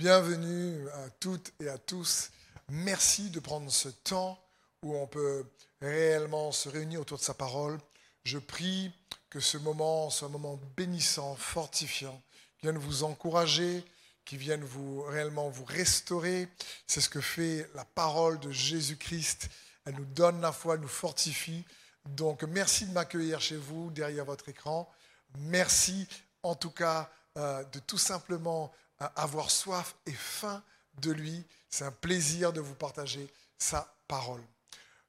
Bienvenue à toutes et à tous. Merci de prendre ce temps où on peut réellement se réunir autour de sa parole. Je prie que ce moment soit un moment bénissant, fortifiant, qui vienne vous encourager, qui vienne vous réellement vous restaurer. C'est ce que fait la parole de Jésus-Christ. Elle nous donne la foi, elle nous fortifie. Donc merci de m'accueillir chez vous, derrière votre écran. Merci en tout cas euh, de tout simplement avoir soif et faim de lui. C'est un plaisir de vous partager sa parole.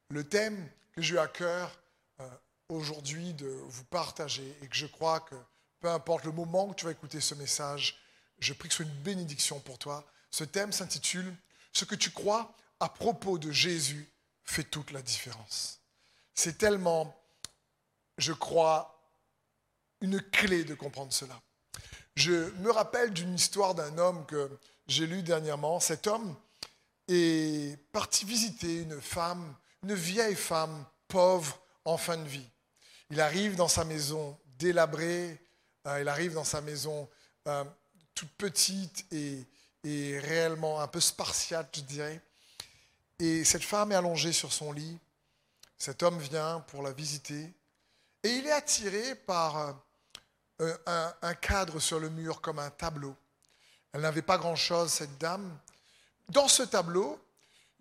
Le thème que j'ai eu à cœur euh, aujourd'hui de vous partager et que je crois que peu importe le moment où tu vas écouter ce message, je prie que ce soit une bénédiction pour toi. Ce thème s'intitule Ce que tu crois à propos de Jésus fait toute la différence. C'est tellement, je crois, une clé de comprendre cela. Je me rappelle d'une histoire d'un homme que j'ai lu dernièrement. Cet homme est parti visiter une femme, une vieille femme pauvre en fin de vie. Il arrive dans sa maison délabrée, euh, il arrive dans sa maison euh, toute petite et, et réellement un peu spartiate, je dirais. Et cette femme est allongée sur son lit. Cet homme vient pour la visiter. Et il est attiré par un, cadre sur le mur comme un tableau. Elle n'avait pas grand-chose, cette dame. Dans ce tableau,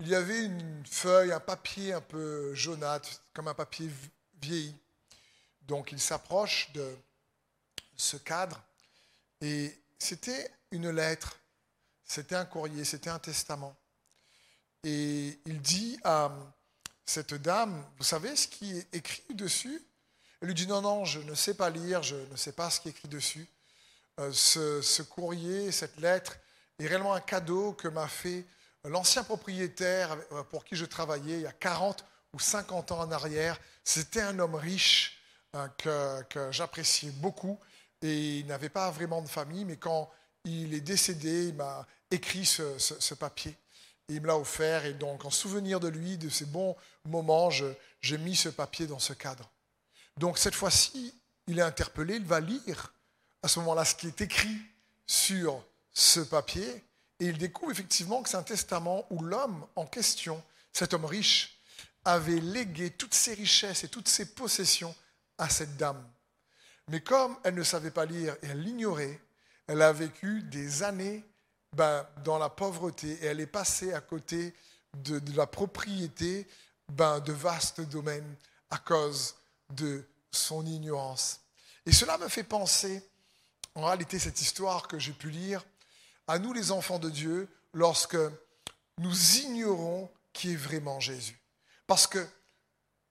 il y avait une feuille, un papier un peu jaunâtre, comme un papier vieilli. Donc il s'approche de ce cadre et c'était une lettre, c'était un courrier, c'était un testament. Et il dit à cette dame, vous savez ce qui est écrit dessus? Elle lui dit non, non, je ne sais pas lire, je ne sais pas ce qui est écrit dessus. Euh, ce, courrier, cette lettre est réellement un cadeau que m'a fait l'ancien propriétaire euh, pour qui je travaillais il y a 40 ou 50 ans en arrière. C'était un homme riche hein, que, j'appréciais beaucoup et il n'avait pas vraiment de famille, mais quand il est décédé, il m'a écrit ce, papier et il me l'a offert. Et donc, en souvenir de lui, de ces bons moments, j'ai mis ce papier dans ce cadre. Donc cette fois-ci, il est interpellé, il va lire à ce moment-là ce qui est écrit sur ce papier, et il découvre effectivement que c'est un testament où l'homme en question, cet homme riche, avait légué toutes ses richesses et toutes ses possessions à cette dame. Mais comme elle ne savait pas lire et elle l'ignorait, elle a vécu des années ben, dans la pauvreté et elle est passée à côté de, la propriété ben, de vastes domaines à cause de son ignorance. Et cela me fait penser, en réalité, cette histoire que j'ai pu lire, à nous les enfants de Dieu, lorsque nous ignorons qui est vraiment Jésus. Parce que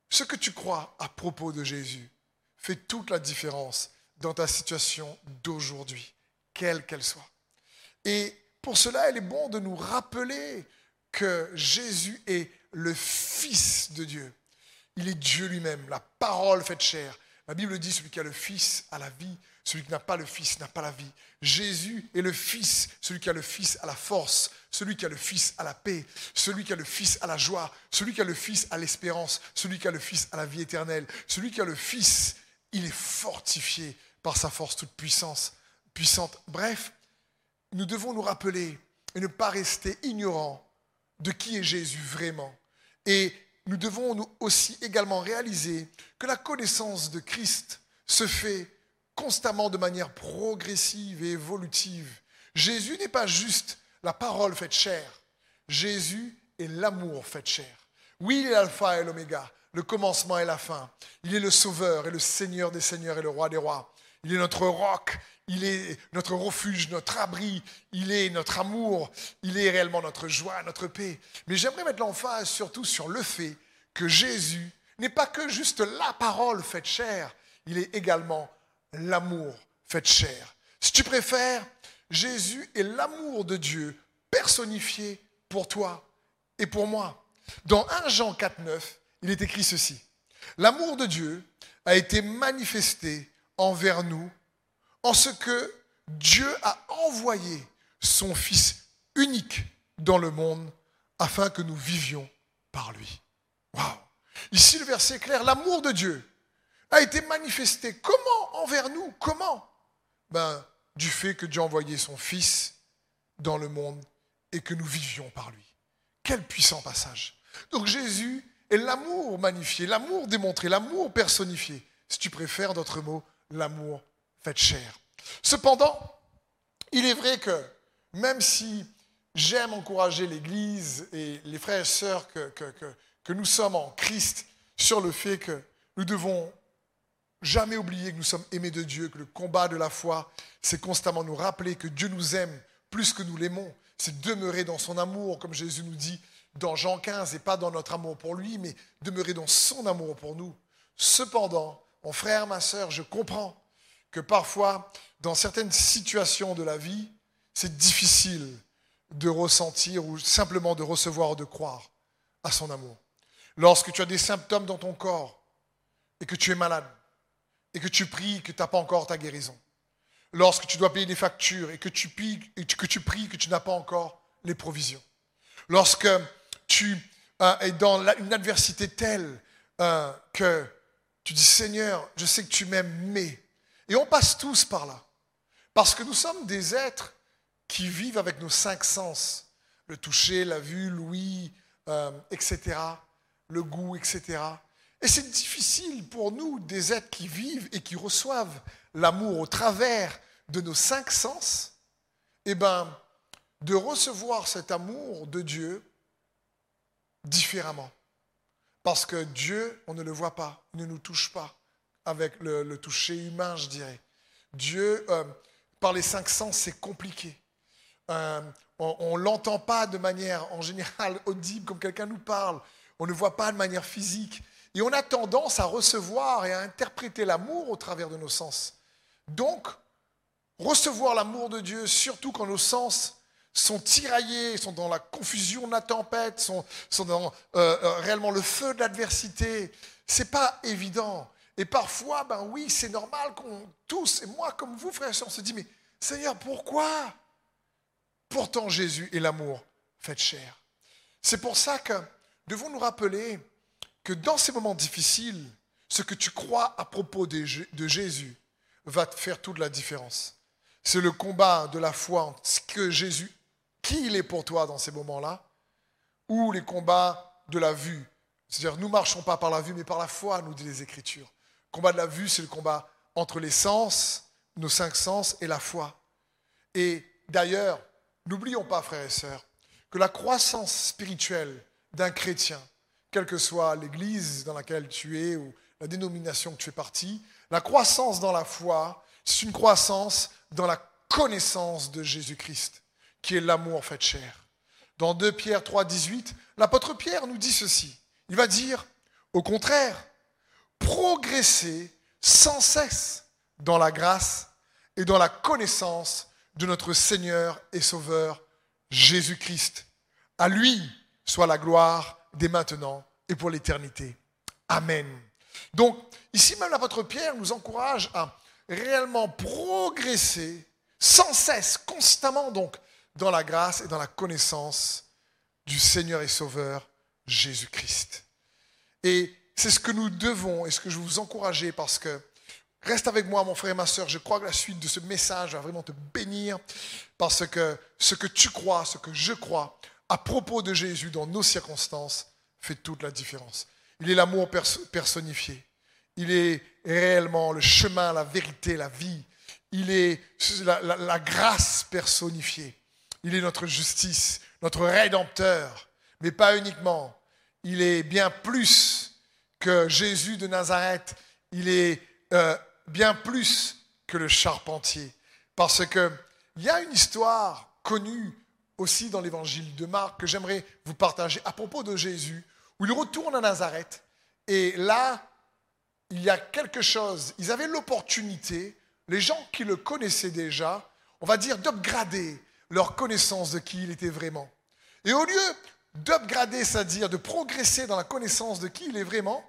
ce que tu crois à propos de Jésus fait toute la différence dans ta situation d'aujourd'hui, quelle qu'elle soit. Et pour cela, il est bon de nous rappeler que Jésus est le Fils de Dieu. Il est Dieu lui-même, la parole faite chair. La Bible dit, celui qui a le Fils a la vie, celui qui n'a pas le Fils n'a pas la vie. Jésus est le Fils, celui qui a le Fils a la force, celui qui a le Fils a la paix, celui qui a le Fils a la joie, celui qui a le Fils a l'espérance, celui qui a le Fils a la vie éternelle, celui qui a le Fils, il est fortifié par sa force toute puissance, puissante. Bref, nous devons nous rappeler et ne pas rester ignorants de qui est Jésus vraiment. Et nous devons nous aussi également réaliser que la connaissance de Christ se fait constamment de manière progressive et évolutive. Jésus n'est pas juste la parole faite chair. Jésus est l'amour fait chair. Oui, il est l'alpha et l'oméga, le commencement et la fin. Il est le sauveur et le seigneur des seigneurs et le roi des rois. Il est notre roc, il est notre refuge, notre abri, il est notre amour, il est réellement notre joie, notre paix. Mais j'aimerais mettre l'emphase surtout sur le fait Jésus n'est pas que juste la parole faite chair, il est également l'amour fait chair. Si tu préfères, Jésus est l'amour de Dieu personnifié pour toi et pour moi. Dans 1 Jean 4,9, il est écrit ceci. L'amour de Dieu a été manifesté envers nous en ce que Dieu a envoyé son Fils unique dans le monde afin que nous vivions par lui. Waouh Ici, le verset est clair. L'amour de Dieu a été manifesté. Comment envers nous? Comment? Ben, du fait que Dieu a envoyé son Fils dans le monde et que nous vivions par lui. Quel puissant passage. Donc Jésus est l'amour magnifié, l'amour démontré, l'amour personnifié. Si tu préfères d'autres mots, l'amour fait chair. Cependant, il est vrai que même si j'aime encourager l'Église et les frères et sœurs que, que, nous sommes en Christ sur le fait que nous devons jamais oublier que nous sommes aimés de Dieu, que le combat de la foi, c'est constamment nous rappeler que Dieu nous aime plus que nous l'aimons. C'est demeurer dans son amour, comme Jésus nous dit dans Jean 15, et pas dans notre amour pour lui, mais demeurer dans son amour pour nous. Cependant, mon frère, ma sœur, je comprends que parfois, dans certaines situations de la vie, c'est difficile de ressentir ou simplement de recevoir ou de croire à son amour. Lorsque tu as des symptômes dans ton corps et que tu es malade et que tu pries que tu n'as pas encore ta guérison. Lorsque tu dois payer des factures et que tu, pries, et que tu n'as pas encore les provisions. Lorsque tu euh, es dans une adversité telle euh, que tu dis Seigneur, je sais que tu m'aimes, mais. Et on passe tous par là. Parce que nous sommes des êtres qui vivent avec nos cinq sens, le toucher, la vue, l'ouïe, euh, etc., le goût, etc. Et c'est difficile pour nous, des êtres qui vivent et qui reçoivent l'amour au travers de nos cinq sens, eh ben, de recevoir cet amour de Dieu différemment. Parce que Dieu, on ne le voit pas, ne nous touche pas avec le, toucher humain, je dirais. Dieu, euh, par les cinq sens, c'est compliqué. Euh, on ne l'entend pas de manière en général audible comme quelqu'un nous parle. On ne voit pas de manière physique. Et on a tendance à recevoir et à interpréter l'amour au travers de nos sens. Donc, recevoir l'amour de Dieu, surtout quand nos sens sont tiraillés, sont dans la confusion de la tempête, sont, dans euh, euh, réellement le feu de l'adversité, c'est pas évident. Et parfois, ben oui, c'est normal qu'on tous, et moi comme vous, frères et on se dit, mais Seigneur, pourquoi? Pourtant, Jésus est l'amour fait chair. C'est pour ça que devons nous rappeler que dans ces moments difficiles, ce que tu crois à propos de Jésus va te faire toute la différence. C'est le combat de la foi ce que Jésus, qui il est pour toi dans ces moments-là, ou les combats de la vue. C'est-à-dire, nous ne marchons pas par la vue, mais par la foi, nous dit les Écritures. Le combat de la vue, c'est le combat entre les sens, nos cinq sens, et la foi. Et d'ailleurs, N'oublions pas, frères et sœurs, que la croissance spirituelle d'un chrétien, quelle que soit l'église dans laquelle tu es ou la dénomination que tu fais partie, la croissance dans la foi, c'est une croissance dans la connaissance de Jésus-Christ, qui est l'amour fait chair. Dans 2 Pierre 3, 18, l'apôtre Pierre nous dit ceci. Il va dire, au contraire, progressez sans cesse dans la grâce et dans la connaissance de notre Seigneur et Sauveur Jésus-Christ. À lui soit la gloire dès maintenant et pour l'éternité. Amen. Donc, ici même l'apôtre Pierre nous encourage à réellement progresser sans cesse, constamment donc, dans la grâce et dans la connaissance du Seigneur et Sauveur Jésus-Christ. Et c'est ce que nous devons et ce que je vous encourager parce que Reste avec moi, mon frère et ma soeur. Je crois que la suite de ce message va vraiment te bénir parce que ce que tu crois, ce que je crois à propos de Jésus dans nos circonstances fait toute la différence. Il est l'amour personnifié. Il est réellement le chemin, la vérité, la vie. Il est la, grâce personnifiée. Il est notre justice, notre rédempteur. Mais pas uniquement. Il est bien plus que Jésus de Nazareth. Il est euh, bien plus que le charpentier. Parce qu'il y a une histoire connue aussi dans l'évangile de Marc que j'aimerais vous partager à propos de Jésus, où il retourne à Nazareth. Et là, il y a quelque chose. Ils avaient l'opportunité, les gens qui le connaissaient déjà, on va dire, d'upgrader leur connaissance de qui il était vraiment. Et au lieu d'upgrader, c'est-à-dire de progresser dans la connaissance de qui il est vraiment,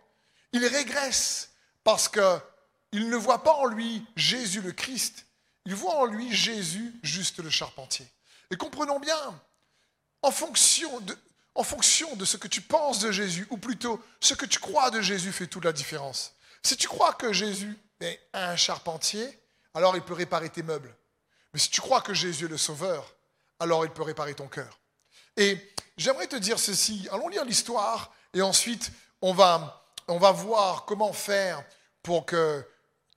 il régresse parce que il ne voit pas en lui Jésus le Christ, il voit en lui Jésus juste le charpentier. Et comprenons bien, en fonction de, en fonction de ce que tu penses de Jésus, ou plutôt ce que tu crois de Jésus fait toute la différence. Si tu crois que Jésus est un charpentier, alors il peut réparer tes meubles. Mais si tu crois que Jésus est le sauveur, alors il peut réparer ton cœur. Et j'aimerais te dire ceci. Allons lire l'histoire et ensuite on va, on va voir comment faire pour que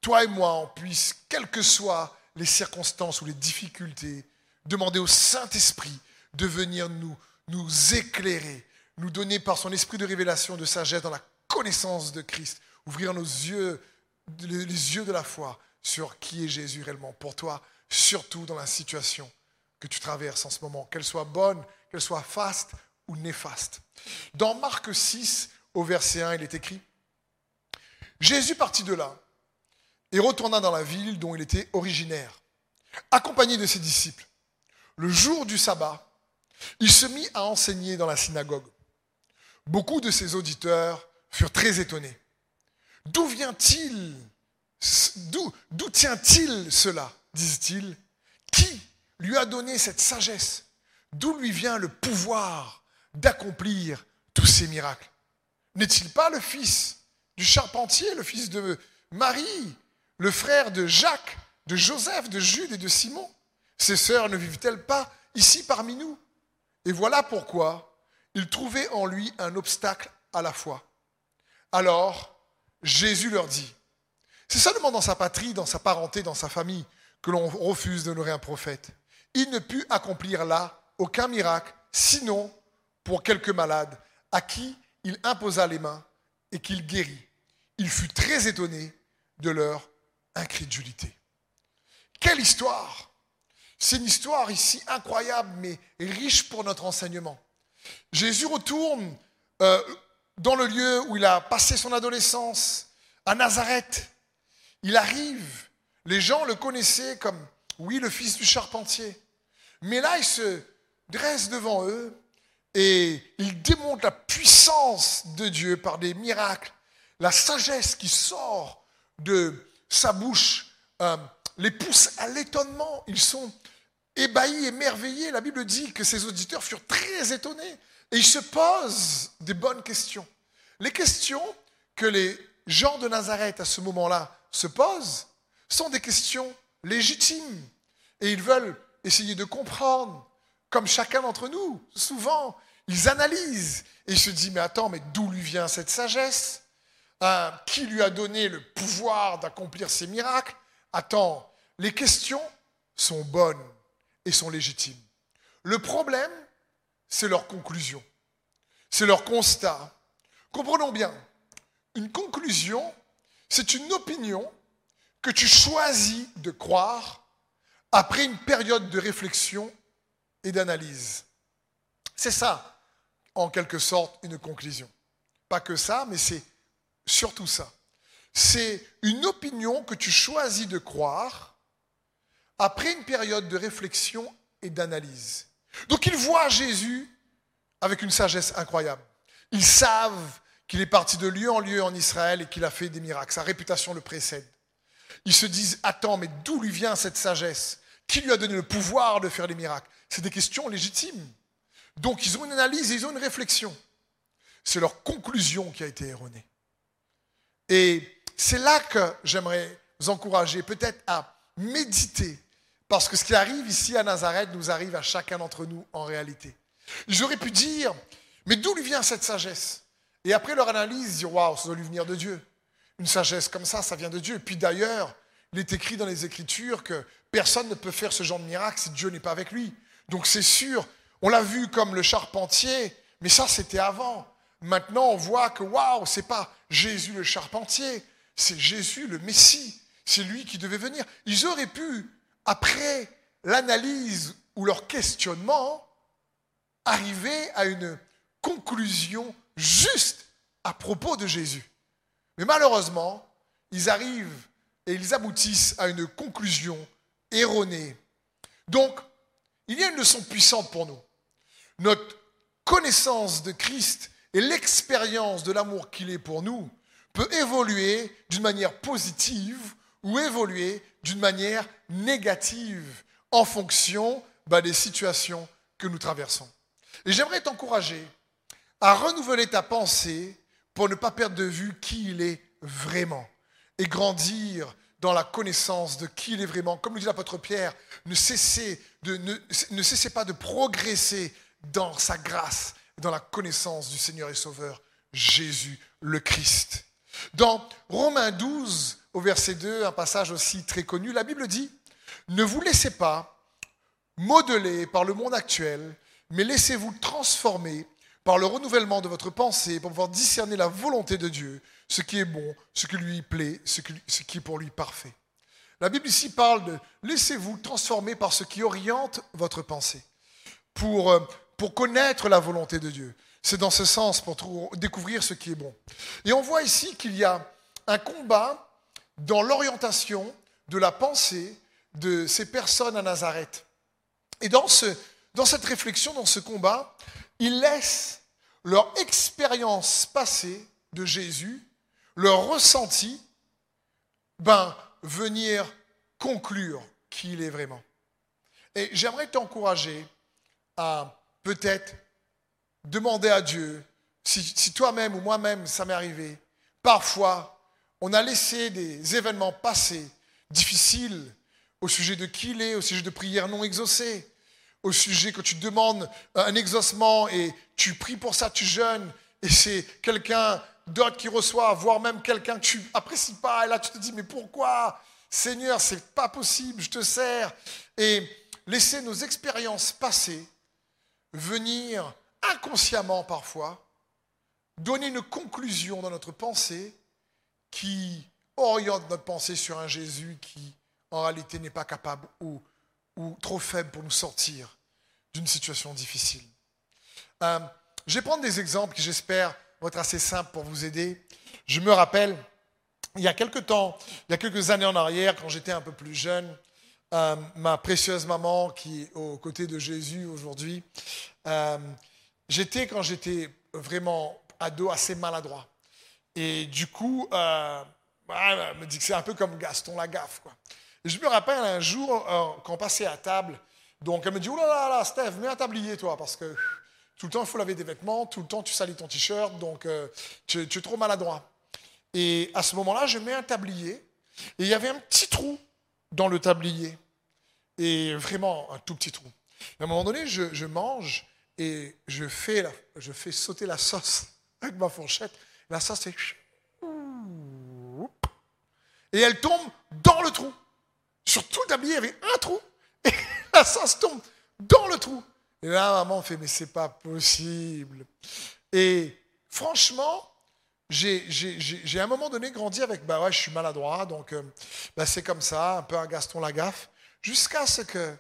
toi et moi, on puisse, quelles que soient les circonstances ou les difficultés, demander au Saint-Esprit de venir nous, nous éclairer, nous donner par son esprit de révélation, de sagesse, dans la connaissance de Christ, ouvrir nos yeux, les yeux de la foi sur qui est Jésus réellement pour toi, surtout dans la situation que tu traverses en ce moment, qu'elle soit bonne, qu'elle soit faste ou néfaste. Dans Marc 6, au verset 1, il est écrit, Jésus partit de là et retourna dans la ville dont il était originaire, accompagné de ses disciples. Le jour du sabbat, il se mit à enseigner dans la synagogue. Beaucoup de ses auditeurs furent très étonnés. D'où vient-il D'où tient-il cela disent-ils? Qui lui a donné cette sagesse? D'où lui vient le pouvoir d'accomplir tous ces miracles? N'est-il pas le fils du charpentier, le fils de Marie, le frère de Jacques, de Joseph, de Jude et de Simon? Ses sœurs ne vivent-elles pas ici parmi nous? Et voilà pourquoi ils trouvaient en lui un obstacle à la foi. Alors Jésus leur dit, c'est seulement dans sa patrie, dans sa parenté, dans sa famille que l'on refuse d'honorer un prophète. Il ne put accomplir là aucun miracle, sinon pour quelques malades à qui il imposa les mains et qu'il guérit. Il fut très étonné de leur incrédulité. Quelle histoire C'est une histoire ici incroyable mais riche pour notre enseignement. Jésus retourne euh, dans le lieu où il a passé son adolescence, à Nazareth. Il arrive, les gens le connaissaient comme, oui, le fils du charpentier. Mais là, il se dresse devant eux et il démontre la puissance de Dieu par des miracles, la sagesse qui sort de sa bouche euh, les pousse à l'étonnement. Ils sont ébahis, émerveillés. La Bible dit que ses auditeurs furent très étonnés et ils se posent des bonnes questions. Les questions que les gens de Nazareth à ce moment-là se posent sont des questions légitimes et ils veulent essayer de comprendre, comme chacun d'entre nous. Souvent, ils analysent et ils se disent, mais attends, mais d'où lui vient cette sagesse? Euh, Qui lui a donné le pouvoir d'accomplir ces miracles? Attends, les questions sont bonnes et sont légitimes. Le problème, c'est leur conclusion, c'est leur constat. Comprenons bien, une conclusion, c'est une opinion que tu choisis de croire après une période de réflexion et d'analyse. C'est ça, en quelque sorte, une conclusion. Pas que ça, mais c'est surtout ça. C'est une opinion que tu choisis de croire après une période de réflexion et d'analyse. Donc ils voient Jésus avec une sagesse incroyable. Ils savent qu'il est parti de lieu en lieu en Israël et qu'il a fait des miracles. Sa réputation le précède. Ils se disent, attends, mais d'où lui vient cette sagesse? Qui lui a donné le pouvoir de faire des miracles? C'est des questions légitimes. Donc ils ont une analyse, ils ont une réflexion. C'est leur conclusion qui a été erronée. Et c'est là que j'aimerais vous encourager peut-être à méditer, parce que ce qui arrive ici à Nazareth nous arrive à chacun d'entre nous en réalité. J'aurais pu dire, mais d'où lui vient cette sagesse? Et après leur analyse, dire, waouh, ça doit lui venir de Dieu. Une sagesse comme ça, ça vient de Dieu. Et puis d'ailleurs, il est écrit dans les Écritures que personne ne peut faire ce genre de miracle si Dieu n'est pas avec lui. Donc c'est sûr, on l'a vu comme le charpentier, mais ça c'était avant. Maintenant, on voit que waouh, c'est pas Jésus le charpentier, c'est Jésus le Messie. C'est lui qui devait venir. Ils auraient pu, après l'analyse ou leur questionnement, arriver à une conclusion juste à propos de Jésus. Mais malheureusement, ils arrivent et ils aboutissent à une conclusion erronée. Donc, il y a une leçon puissante pour nous. Notre connaissance de Christ et l'expérience de l'amour qu'il est pour nous peut évoluer d'une manière positive ou évoluer d'une manière négative en fonction bah, des situations que nous traversons. Et j'aimerais t'encourager à renouveler ta pensée pour ne pas perdre de vue qui il est vraiment et grandir dans la connaissance de qui il est vraiment. Comme le dit l'apôtre Pierre, ne cessez, de, ne, ne cessez pas de progresser dans sa grâce, dans la connaissance du Seigneur et Sauveur, Jésus le Christ. Dans Romains 12, au verset 2, un passage aussi très connu, la Bible dit, ne vous laissez pas modeler par le monde actuel, mais laissez-vous transformer par le renouvellement de votre pensée pour pouvoir discerner la volonté de Dieu, ce qui est bon, ce qui lui plaît, ce qui, est pour lui parfait. La Bible ici parle de laissez-vous transformer par ce qui oriente votre pensée pour, euh, pour connaître la volonté de Dieu. C'est dans ce sens pour découvrir ce qui est bon. Et on voit ici qu'il y a un combat dans l'orientation de la pensée de ces personnes à Nazareth. Et dans, ce, dans cette réflexion, dans ce combat, ils laissent leur expérience passée de Jésus, leur ressenti, ben, venir conclure qui il est vraiment. Et j'aimerais t'encourager à peut-être demander à Dieu, si, si toi-même ou moi-même ça m'est arrivé, parfois on a laissé des événements passés difficiles au sujet de qui il est, au sujet de prières non exaucées, au sujet que tu demandes un exaucement et tu pries pour ça, tu jeûnes, et c'est quelqu'un d'autre qui reçoit, voire même quelqu'un que tu apprécies pas, et là tu te dis, mais pourquoi? Seigneur, c'est pas possible, je te sers. Et laisser nos expériences passées venir inconsciemment parfois, donner une conclusion dans notre pensée qui oriente notre pensée sur un Jésus qui, en réalité, n'est pas capable ou ou trop faible pour nous sortir d'une situation difficile. Euh, je vais prendre des exemples qui, j'espère, vont être assez simples pour vous aider. Je me rappelle, il y a quelques temps, il y a quelques années en arrière, quand j'étais un peu plus jeune, euh, ma précieuse maman, qui est aux côtés de Jésus aujourd'hui, euh, j'étais, quand j'étais vraiment ado, assez maladroit. Et du coup, elle me dit que c'est un peu comme Gaston Lagaffe. Quoi je me rappelle un jour, euh, quand on passait à table, donc elle me dit, oh là là, là Steph, mets un tablier toi, parce que tout le temps il faut laver des vêtements, tout le temps tu salis ton t-shirt, donc euh, tu, es trop maladroit. Et à ce moment-là, je mets un tablier, et il y avait un petit trou dans le tablier, et vraiment un tout petit trou. à un moment donné, je, mange, et je fais, je fais sauter la sauce avec ma fourchette. La sauce, c'est... Et elle tombe dans le trou. Sur tout le tablier, il y avait un trou. Et la sauce tombe dans le trou. Et là, maman fait, mais c'est pas possible. Et franchement, j'ai à un moment donné grandi avec, bah ouais, je suis maladroit, donc euh, bah, c'est comme ça, un peu un Gaston Lagaffe, jusqu'à ce que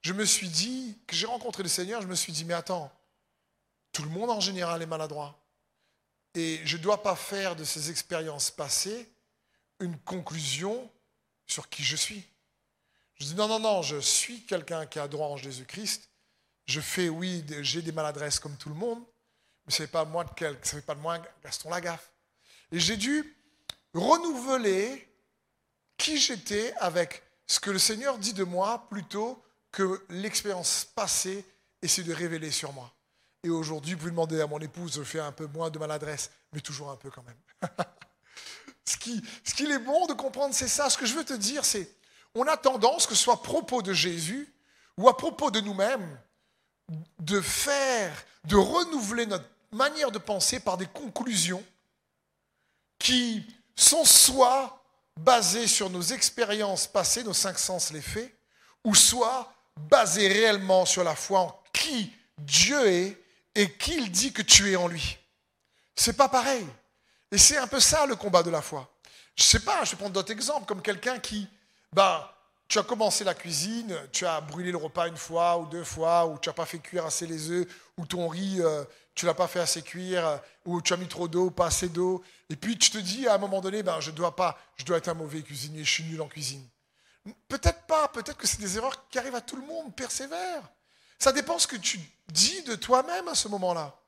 je me suis dit, que j'ai rencontré le Seigneur, je me suis dit, mais attends, tout le monde en général est maladroit. Et je ne dois pas faire de ces expériences passées une conclusion sur qui je suis. Je dis non, non, non, je suis quelqu'un qui a droit en Jésus-Christ. Je fais, oui, j'ai des maladresses comme tout le monde, mais ce n'est pas moi de quel, pas de moi Gaston Lagaffe. Et j'ai dû renouveler qui j'étais avec ce que le Seigneur dit de moi plutôt que l'expérience passée essaie de révéler sur moi. Et aujourd'hui, vous pouvez demander à mon épouse, je fais un peu moins de maladresse, mais toujours un peu quand même. Ce qu'il est bon de comprendre, c'est ça. Ce que je veux te dire, c'est on a tendance, que ce soit à propos de Jésus ou à propos de nous-mêmes, de faire, de renouveler notre manière de penser par des conclusions qui sont soit basées sur nos expériences passées, nos cinq sens les faits, ou soit basées réellement sur la foi en qui Dieu est et qu'il dit que tu es en lui. C'est pas pareil. Et c'est un peu ça le combat de la foi. Je sais pas, je vais prendre d'autres exemples, comme quelqu'un qui, ben, tu as commencé la cuisine, tu as brûlé le repas une fois ou deux fois, ou tu n'as pas fait cuire assez les œufs, ou ton riz, euh, tu l'as pas fait assez cuire, ou tu as mis trop d'eau, pas assez d'eau, et puis tu te dis à un moment donné, ben, je dois pas, je dois être un mauvais cuisinier, je suis nul en cuisine. Peut-être pas, peut-être que c'est des erreurs qui arrivent à tout le monde, persévère. Ça dépend ce que tu dis de toi-même à ce moment-là.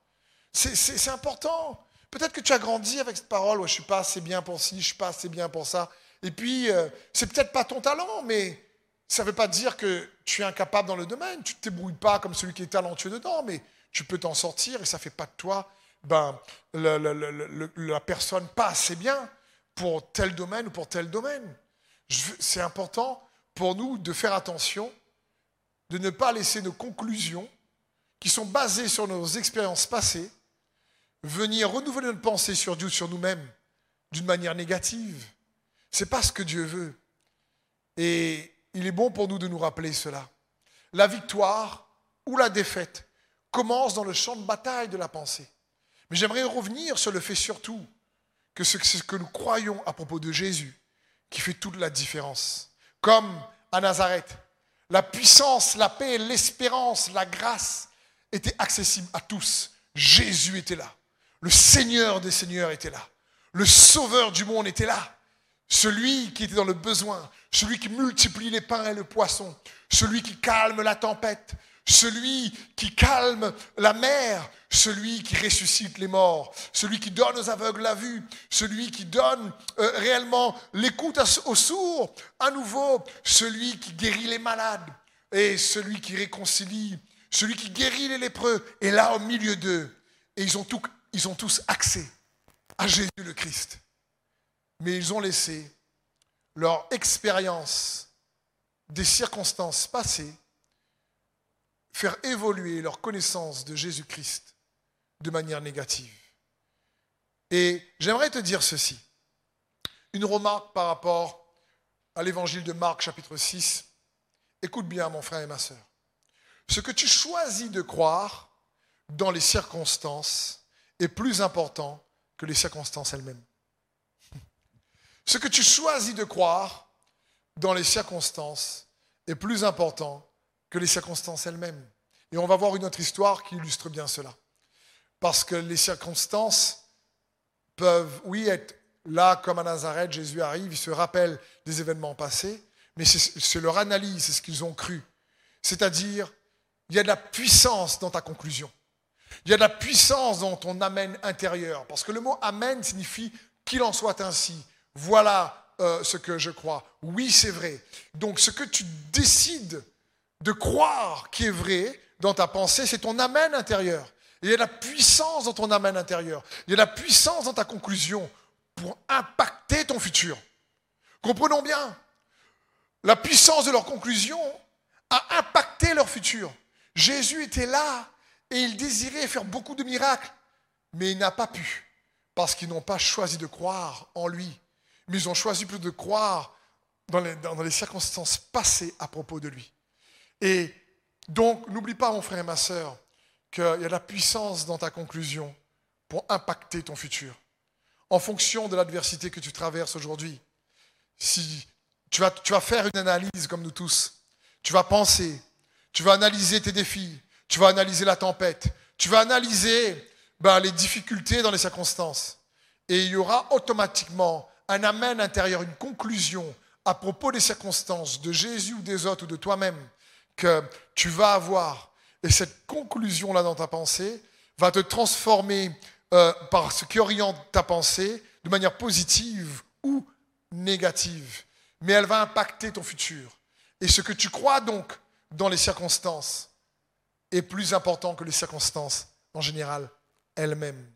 C'est important. Peut-être que tu as grandi avec cette parole, ouais, je suis pas assez bien pour ci, je suis pas assez bien pour ça. Et puis, euh, c'est peut-être pas ton talent, mais ça ne veut pas dire que tu es incapable dans le domaine. Tu ne te débrouilles pas comme celui qui est talentueux dedans, mais tu peux t'en sortir et ça ne fait pas de toi ben, la personne pas assez bien pour tel domaine ou pour tel domaine. c'est important pour nous de faire attention, de ne pas laisser nos conclusions, qui sont basées sur nos expériences passées, venir renouveler notre pensée sur Dieu, sur nous-mêmes, d'une manière négative. C'est pas ce que Dieu veut. Et il est bon pour nous de nous rappeler cela. La victoire ou la défaite commence dans le champ de bataille de la pensée. Mais j'aimerais revenir sur le fait surtout que c'est ce que nous croyons à propos de Jésus qui fait toute la différence. Comme à Nazareth, la puissance, la paix, l'espérance, la grâce étaient accessibles à tous. Jésus était là. Le Seigneur des Seigneurs était là. Le Sauveur du monde était là. Celui qui était dans le besoin, celui qui multiplie les pains et le poisson, celui qui calme la tempête, celui qui calme la mer, celui qui ressuscite les morts, celui qui donne aux aveugles la vue, celui qui donne euh, réellement l'écoute aux sourds, à nouveau, celui qui guérit les malades et celui qui réconcilie, celui qui guérit les lépreux, est là au milieu d'eux. Et ils ont, ils ont tous accès à Jésus le Christ. Mais ils ont laissé leur expérience des circonstances passées faire évoluer leur connaissance de Jésus-Christ de manière négative. Et j'aimerais te dire ceci. Une remarque par rapport à l'évangile de Marc chapitre 6. Écoute bien mon frère et ma soeur. Ce que tu choisis de croire dans les circonstances est plus important que les circonstances elles-mêmes. Ce que tu choisis de croire dans les circonstances est plus important que les circonstances elles-mêmes. Et on va voir une autre histoire qui illustre bien cela. Parce que les circonstances peuvent, oui, être là comme à Nazareth, Jésus arrive, il se rappelle des événements passés, mais c'est leur analyse, c'est ce qu'ils ont cru. C'est-à-dire, il y a de la puissance dans ta conclusion. Il y a de la puissance dans ton amène intérieur. Parce que le mot amène signifie qu'il en soit ainsi. Voilà euh, ce que je crois. Oui, c'est vrai. Donc ce que tu décides de croire qui est vrai dans ta pensée, c'est ton amène intérieur. il y a la puissance dans ton amène intérieur. Il y a la puissance dans ta conclusion pour impacter ton futur. Comprenons bien, la puissance de leur conclusion a impacté leur futur. Jésus était là et il désirait faire beaucoup de miracles, mais il n'a pas pu parce qu'ils n'ont pas choisi de croire en lui, mais ils ont choisi plus de croire dans les circonstances passées à propos de lui. Et donc, n'oublie pas, mon frère et ma soeur, qu'il y a de la puissance dans ta conclusion pour impacter ton futur. En fonction de l'adversité que tu traverses aujourd'hui, si tu vas, tu faire une analyse comme nous tous, tu vas penser, tu vas analyser tes défis, tu vas analyser la tempête, tu vas analyser ben, les difficultés dans les circonstances. Et il y aura automatiquement un amène intérieur, une conclusion à propos des circonstances, de Jésus ou des autres ou de toi-même, que tu vas avoir. Et cette conclusion-là dans ta pensée va te transformer euh, par ce qui oriente ta pensée de manière positive ou négative. Mais elle va impacter ton futur. Et ce que tu crois donc dans les circonstances est plus important que les circonstances en général elles-mêmes.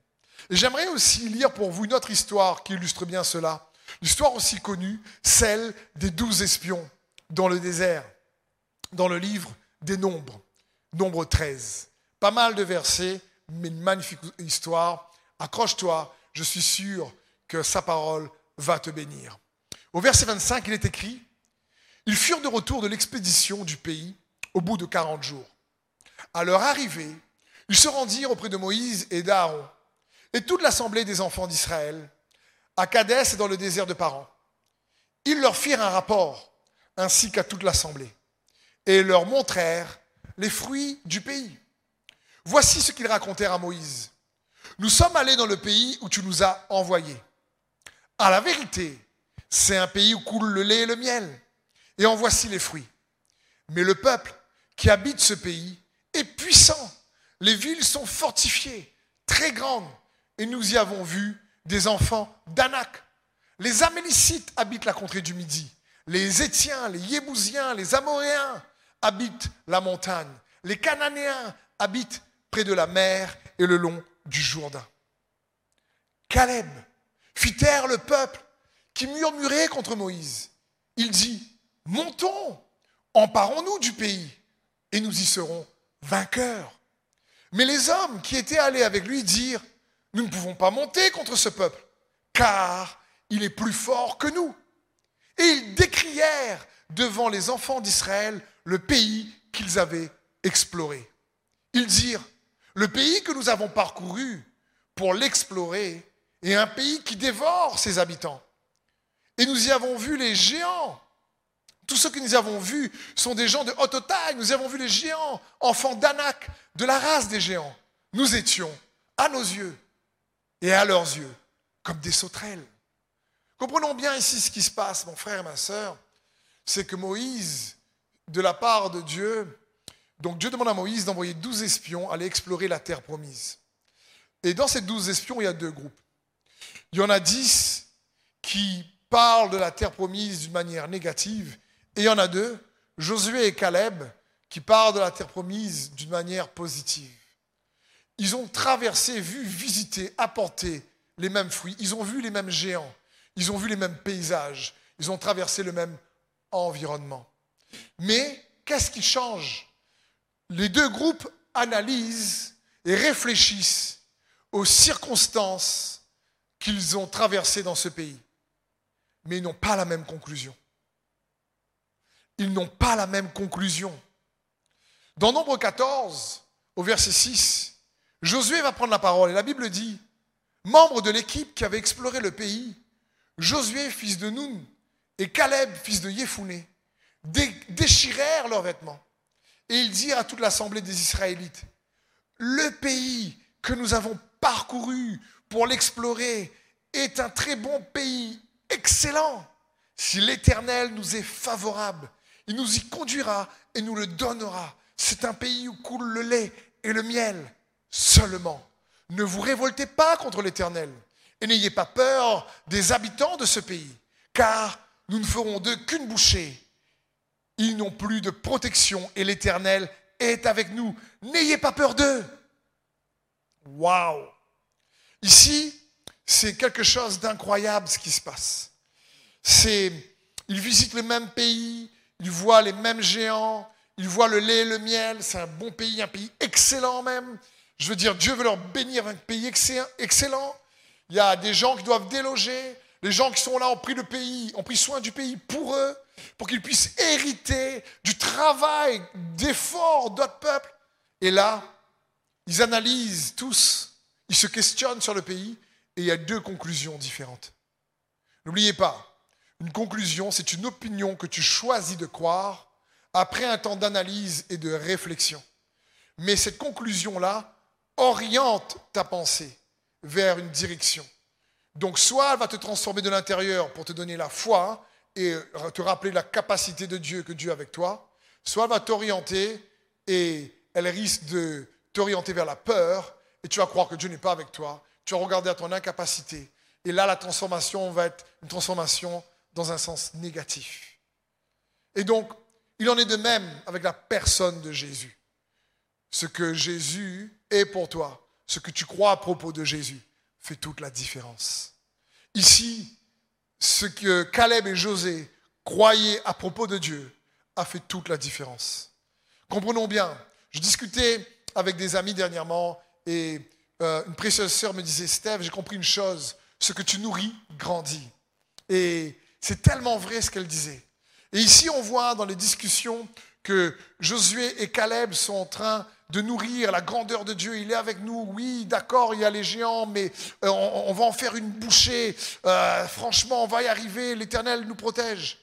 J'aimerais aussi lire pour vous une autre histoire qui illustre bien cela. L'histoire aussi connue, celle des douze espions dans le désert dans le livre des Nombres, Nombre 13. Pas mal de versets, mais une magnifique histoire. Accroche-toi, je suis sûr que sa parole va te bénir. Au verset 25, il est écrit, Ils furent de retour de l'expédition du pays au bout de 40 jours. À leur arrivée, ils se rendirent auprès de Moïse et d'Aaron et toute l'assemblée des enfants d'Israël à Kadès et dans le désert de Paran. Ils leur firent un rapport, ainsi qu'à toute l'assemblée et leur montrèrent les fruits du pays. Voici ce qu'ils racontèrent à Moïse. Nous sommes allés dans le pays où tu nous as envoyés. À la vérité, c'est un pays où coule le lait et le miel. Et en voici les fruits. Mais le peuple qui habite ce pays est puissant. Les villes sont fortifiées, très grandes. Et nous y avons vu des enfants d'Anak. Les Amélicites habitent la contrée du Midi. Les Étiens, les Yébousiens, les Amoréens, habitent la montagne. Les Cananéens habitent près de la mer et le long du Jourdain. Caleb fit taire le peuple qui murmurait contre Moïse. il dit, montons, emparons-nous du pays, et nous y serons vainqueurs. Mais les hommes qui étaient allés avec lui dirent, nous ne pouvons pas monter contre ce peuple, car il est plus fort que nous. Et ils décrièrent devant les enfants d'Israël le pays qu'ils avaient exploré. Ils dirent, le pays que nous avons parcouru pour l'explorer est un pays qui dévore ses habitants. Et nous y avons vu les géants. Tous ceux que nous avons vus sont des gens de haute taille. Nous avons vu les géants, enfants d'Anak, de la race des géants. Nous étions, à nos yeux et à leurs yeux, comme des sauterelles. Comprenons bien ici ce qui se passe, mon frère et ma sœur. C'est que Moïse, de la part de Dieu, donc Dieu demande à Moïse d'envoyer douze espions aller explorer la terre promise. Et dans ces douze espions, il y a deux groupes. Il y en a dix qui parlent de la terre promise d'une manière négative, et il y en a deux, Josué et Caleb, qui parlent de la terre promise d'une manière positive. Ils ont traversé, vu, visité, apporté les mêmes fruits, ils ont vu les mêmes géants, ils ont vu les mêmes paysages, ils ont traversé le même environnement. Mais qu'est-ce qui change? Les deux groupes analysent et réfléchissent aux circonstances qu'ils ont traversées dans ce pays. Mais ils n'ont pas la même conclusion. Ils n'ont pas la même conclusion. Dans Nombre 14, au verset 6, Josué va prendre la parole et la Bible dit, membre de l'équipe qui avait exploré le pays, Josué, fils de Nun, et Caleb, fils de Déchirèrent leurs vêtements. Et ils dirent à toute l'assemblée des Israélites, le pays que nous avons parcouru pour l'explorer est un très bon pays, excellent. Si l'Éternel nous est favorable, il nous y conduira et nous le donnera. C'est un pays où coule le lait et le miel. Seulement, ne vous révoltez pas contre l'Éternel et n'ayez pas peur des habitants de ce pays, car nous ne ferons d'eux qu'une bouchée. Ils n'ont plus de protection et l'Éternel est avec nous. N'ayez pas peur d'eux. Waouh Ici, c'est quelque chose d'incroyable ce qui se passe. C'est, ils visitent le même pays, ils voient les mêmes géants, ils voient le lait et le miel. C'est un bon pays, un pays excellent même. Je veux dire, Dieu veut leur bénir un pays excellent. Il y a des gens qui doivent déloger. Les gens qui sont là ont pris le pays, ont pris soin du pays pour eux, pour qu'ils puissent hériter du travail, d'efforts d'autres peuples. Et là, ils analysent tous, ils se questionnent sur le pays, et il y a deux conclusions différentes. N'oubliez pas, une conclusion, c'est une opinion que tu choisis de croire après un temps d'analyse et de réflexion. Mais cette conclusion-là oriente ta pensée vers une direction. Donc soit elle va te transformer de l'intérieur pour te donner la foi et te rappeler la capacité de Dieu que Dieu est avec toi, soit elle va t'orienter et elle risque de t'orienter vers la peur et tu vas croire que Dieu n'est pas avec toi, tu vas regarder à ton incapacité et là la transformation va être une transformation dans un sens négatif. Et donc, il en est de même avec la personne de Jésus. Ce que Jésus est pour toi, ce que tu crois à propos de Jésus, fait toute la différence. Ici, ce que Caleb et José croyaient à propos de Dieu a fait toute la différence. Comprenons bien, je discutais avec des amis dernièrement et euh, une précieuse sœur me disait, Steve, j'ai compris une chose, ce que tu nourris grandit. Et c'est tellement vrai ce qu'elle disait. Et ici, on voit dans les discussions que Josué et Caleb sont en train de nourrir la grandeur de Dieu. Il est avec nous. Oui, d'accord, il y a les géants, mais euh, on, va en faire une bouchée. Euh, franchement, on va y arriver. L'Éternel nous protège.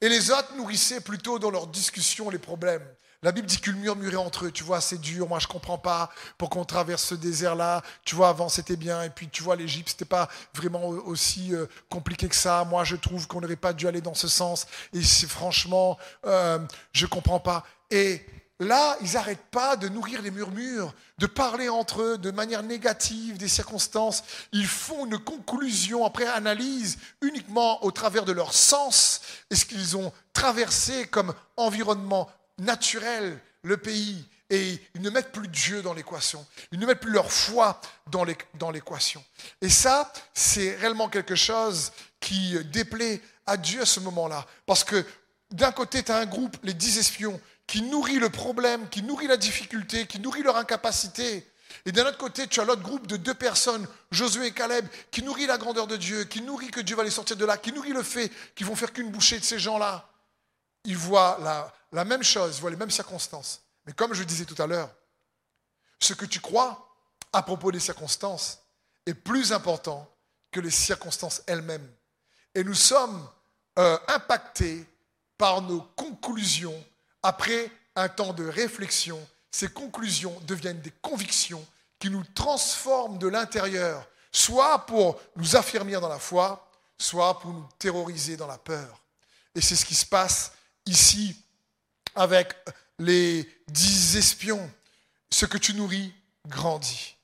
Et les autres nourrissaient plutôt dans leurs discussions les problèmes. La Bible dit qu'ils murmuraient entre eux. Tu vois, c'est dur. Moi, je comprends pas pourquoi on traverse ce désert-là. Tu vois, avant, c'était bien. Et puis, tu vois, l'Égypte, c'était pas vraiment aussi euh, compliqué que ça. Moi, je trouve qu'on n'aurait pas dû aller dans ce sens. Et franchement, euh, je comprends pas. Et là, ils n'arrêtent pas de nourrir les murmures, de parler entre eux de manière négative des circonstances. Ils font une conclusion après analyse uniquement au travers de leur sens et ce qu'ils ont traversé comme environnement naturel, le pays. Et ils ne mettent plus Dieu dans l'équation. Ils ne mettent plus leur foi dans l'équation. Et ça, c'est réellement quelque chose qui déplaît à Dieu à ce moment-là. Parce que d'un côté, tu as un groupe, les dix espions, qui nourrit le problème, qui nourrit la difficulté, qui nourrit leur incapacité. Et d'un autre côté, tu as l'autre groupe de deux personnes, Josué et Caleb, qui nourrit la grandeur de Dieu, qui nourrit que Dieu va les sortir de là, qui nourrit le fait qu'ils vont faire qu'une bouchée de ces gens-là. Ils voient la, même chose, ils voient les mêmes circonstances. Mais comme je disais tout à l'heure, ce que tu crois à propos des circonstances est plus important que les circonstances elles-mêmes. Et nous sommes euh, impactés par nos conclusions après un temps de réflexion. Ces conclusions deviennent des convictions qui nous transforment de l'intérieur, soit pour nous affirmer dans la foi, soit pour nous terroriser dans la peur. Et c'est ce qui se passe ici avec les dix espions. Ce que tu nourris grandit.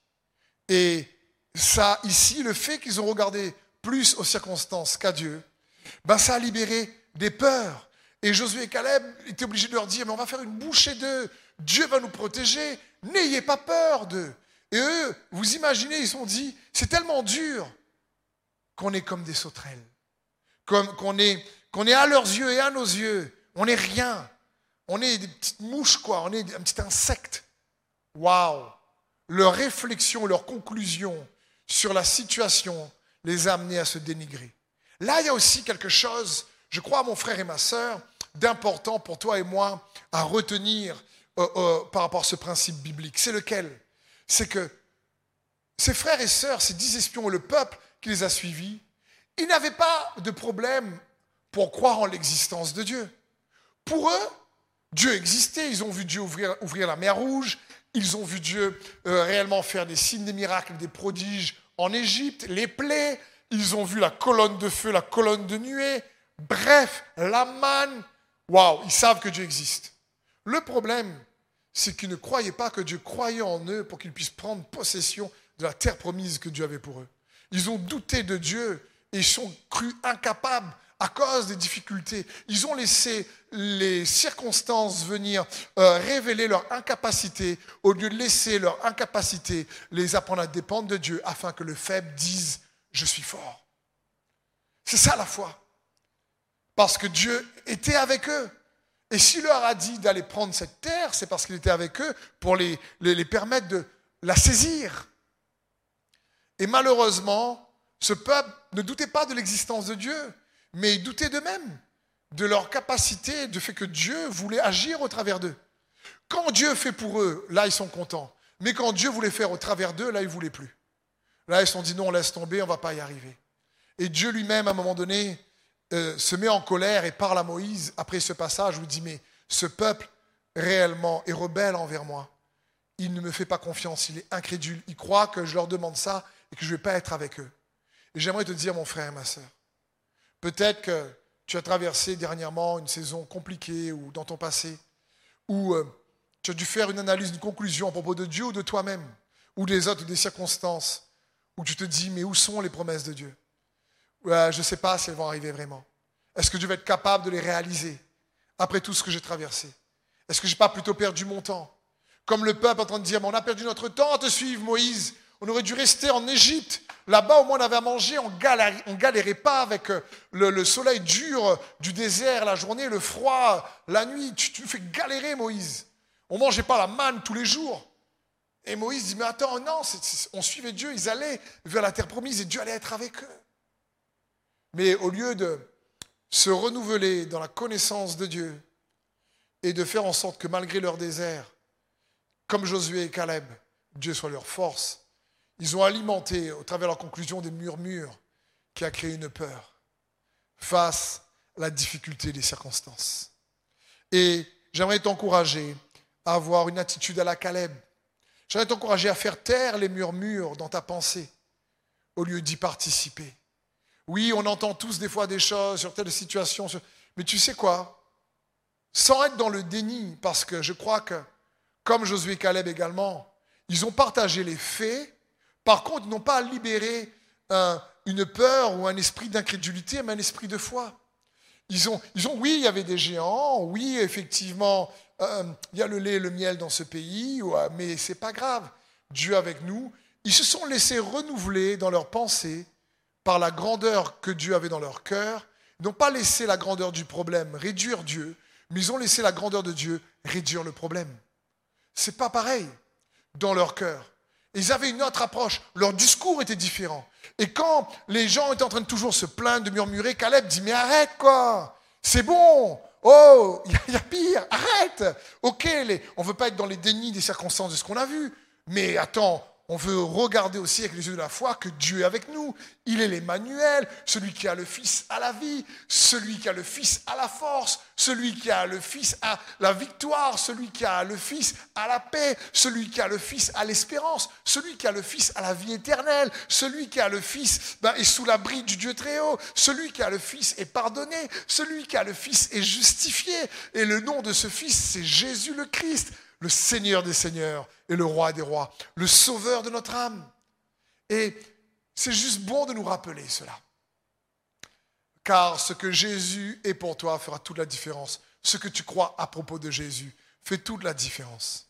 Et ça, ici, le fait qu'ils ont regardé plus aux circonstances qu'à Dieu, ben, ça a libéré des peurs. Et Josué et Caleb étaient obligés de leur dire, mais on va faire une bouchée d'eux, Dieu va nous protéger, n'ayez pas peur d'eux. Et eux, vous imaginez, ils ont dit, c'est tellement dur qu'on est comme des sauterelles, qu'on est à leurs yeux et à nos yeux, on n'est rien, on est des petites mouches, quoi, on est un petit insecte. Waouh Leur réflexion, leur conclusion sur la situation les a amenés à se dénigrer. Là, il y a aussi quelque chose, je crois, mon frère et ma sœur, d'important pour toi et moi à retenir euh, euh, par rapport à ce principe biblique. C'est lequel? C'est que ces frères et sœurs, ces dix espions et le peuple qui les a suivis, ils n'avaient pas de problème pour croire en l'existence de Dieu. Pour eux, Dieu existait, ils ont vu Dieu ouvrir, la mer rouge, ils ont vu Dieu euh, réellement faire des signes, des miracles, des prodiges en Égypte, les plaies, ils ont vu la colonne de feu, la colonne de nuée, bref, la manne. Waouh, ils savent que Dieu existe. Le problème, c'est qu'ils ne croyaient pas que Dieu croyait en eux pour qu'ils puissent prendre possession de la terre promise que Dieu avait pour eux. Ils ont douté de Dieu et ils sont crus incapables à cause des difficultés. Ils ont laissé les circonstances venir euh, révéler leur incapacité au lieu de laisser leur incapacité les apprendre à dépendre de Dieu afin que le faible dise je suis fort. C'est ça la foi. Parce que Dieu était avec eux. Et s'il leur a dit d'aller prendre cette terre, c'est parce qu'il était avec eux pour les, les permettre de la saisir. Et malheureusement, ce peuple ne doutait pas de l'existence de Dieu, mais ils doutaient d'eux-mêmes, de leur capacité, du fait que Dieu voulait agir au travers d'eux. Quand Dieu fait pour eux, là, ils sont contents. Mais quand Dieu voulait faire au travers d'eux, là, ils ne voulaient plus. Là, ils se sont dit non, laisse tomber, on ne va pas y arriver. Et Dieu lui-même, à un moment donné, euh, se met en colère et parle à Moïse après ce passage où il dit, mais ce peuple réellement est rebelle envers moi. Il ne me fait pas confiance, il est incrédule. Il croit que je leur demande ça et que je ne vais pas être avec eux. Et j'aimerais te dire, mon frère et ma soeur, peut-être que tu as traversé dernièrement une saison compliquée ou dans ton passé, où euh, tu as dû faire une analyse, une conclusion à propos de Dieu ou de toi-même, ou des autres, ou des circonstances, où tu te dis, mais où sont les promesses de Dieu? Je ne sais pas si elles vont arriver vraiment. Est-ce que Dieu va être capable de les réaliser après tout ce que j'ai traversé? Est-ce que je n'ai pas plutôt perdu mon temps? Comme le peuple en train de dire, mais on a perdu notre temps à te suivre, Moïse. On aurait dû rester en Égypte. Là-bas, au moins, on avait à manger. On galérait pas avec euh, le, soleil dur du désert, la journée, le froid, la nuit. Tu, tu fais galérer, Moïse. On mangeait pas la manne tous les jours. Et Moïse dit, mais attends, non, on suivait Dieu, ils allaient vers la terre promise et Dieu allait être avec eux. Mais au lieu de se renouveler dans la connaissance de Dieu et de faire en sorte que malgré leur désert, comme Josué et Caleb, Dieu soit leur force, ils ont alimenté au travers de leur conclusion des murmures qui a créé une peur face à la difficulté des circonstances. Et j'aimerais t'encourager à avoir une attitude à la Caleb J'aimerais t'encourager à faire taire les murmures dans ta pensée au lieu d'y participer. Oui, on entend tous des fois des choses sur telle situation, mais tu sais quoi? Sans être dans le déni, parce que je crois que, comme Josué et Caleb également, ils ont partagé les faits, par contre, ils n'ont pas libéré une peur ou un esprit d'incrédulité, mais un esprit de foi. Ils ont, ils ont, oui, il y avait des géants, oui, effectivement, euh, il y a le lait et le miel dans ce pays, euh, mais c'est pas grave. Dieu avec nous. Ils se sont laissés renouveler dans leur pensée par la grandeur que Dieu avait dans leur cœur Ils n'ont pas laissé la grandeur du problème réduire Dieu, mais ils ont laissé la grandeur de Dieu réduire le problème. C'est pas pareil dans leur cœur. Ils avaient une autre approche. Leur discours était différent. Et quand les gens étaient en train de toujours se plaindre, de murmurer, Caleb dit, mais arrête quoi, c'est bon. Oh, il y, a pire, arrête. Ok, on ne veut pas être dans les dénis des circonstances de ce qu'on a vu. Mais attends, on veut regarder aussi avec les yeux de la foi que Dieu est avec nous. Il est l'Emmanuel, celui qui a le Fils à la vie, celui qui a le Fils à la force, celui qui a le Fils à la victoire, celui qui a le Fils à la paix, celui qui a le Fils à l'espérance, celui qui a le Fils à la vie éternelle, celui qui a le Fils ben, est sous l'abri du Dieu très haut, celui qui a le Fils est pardonné, celui qui a le Fils est justifié. Et le nom de ce Fils, c'est Jésus le Christ le Seigneur des Seigneurs et le Roi des Rois, le Sauveur de notre âme. Et c'est juste bon de nous rappeler cela. Car ce que Jésus est pour toi fera toute la différence. Ce que tu crois à propos de Jésus fait toute la différence.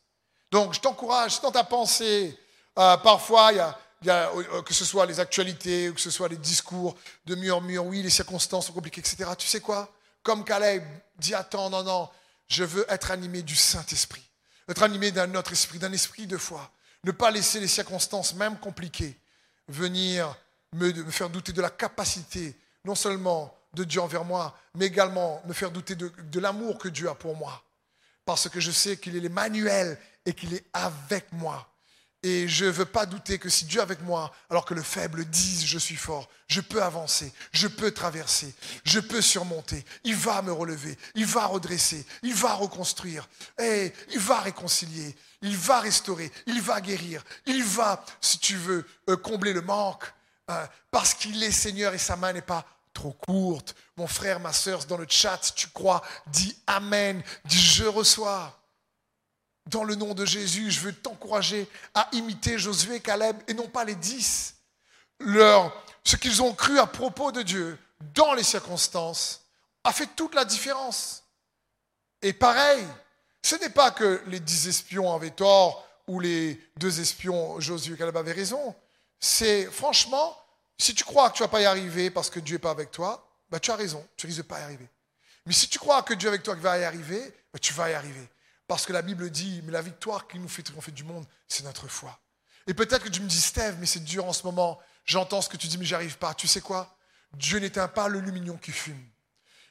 Donc je t'encourage, dans ta pensée, euh, parfois il y a, euh, que ce soit les actualités, ou que ce soit les discours de murmure, oui, les circonstances sont compliquées, etc. Tu sais quoi? Comme Caleb dit, attends, non, non, je veux être animé du Saint-Esprit être animé d'un autre esprit, d'un esprit de foi. Ne pas laisser les circonstances, même compliquées, venir me, faire douter de la capacité, non seulement de Dieu envers moi, mais également me faire douter de, l'amour que Dieu a pour moi. Parce que je sais qu'il est l'Emmanuel et qu'il est avec moi. Et je ne veux pas douter que si Dieu est avec moi, alors que le faible dise je suis fort, je peux avancer, je peux traverser, je peux surmonter. Il va me relever, il va redresser, il va reconstruire, et il va réconcilier, il va restaurer, il va guérir, il va, si tu veux, euh, combler le manque, hein, parce qu'il est Seigneur et sa main n'est pas trop courte. Mon frère, ma soeur, dans le chat, si tu crois, dis Amen, dis je reçois. Dans le nom de Jésus, je veux t'encourager à imiter Josué et Caleb et non pas les dix. Leur, ce qu'ils ont cru à propos de Dieu dans les circonstances a fait toute la différence. Et pareil, ce n'est pas que les dix espions avaient tort ou les deux espions, Josué et Caleb, avaient raison. C'est franchement, si tu crois que tu ne vas pas y arriver parce que Dieu n'est pas avec toi, bah, tu as raison, tu risques de pas y arriver. Mais si tu crois que Dieu est avec toi qui va y arriver, bah, tu vas y arriver. Parce que la Bible dit, mais la victoire qui nous fait triompher du monde, c'est notre foi. Et peut-être que tu me dis, Steve, mais c'est dur en ce moment. J'entends ce que tu dis, mais j'arrive pas. Tu sais quoi? Dieu n'éteint pas le lumignon qui fume.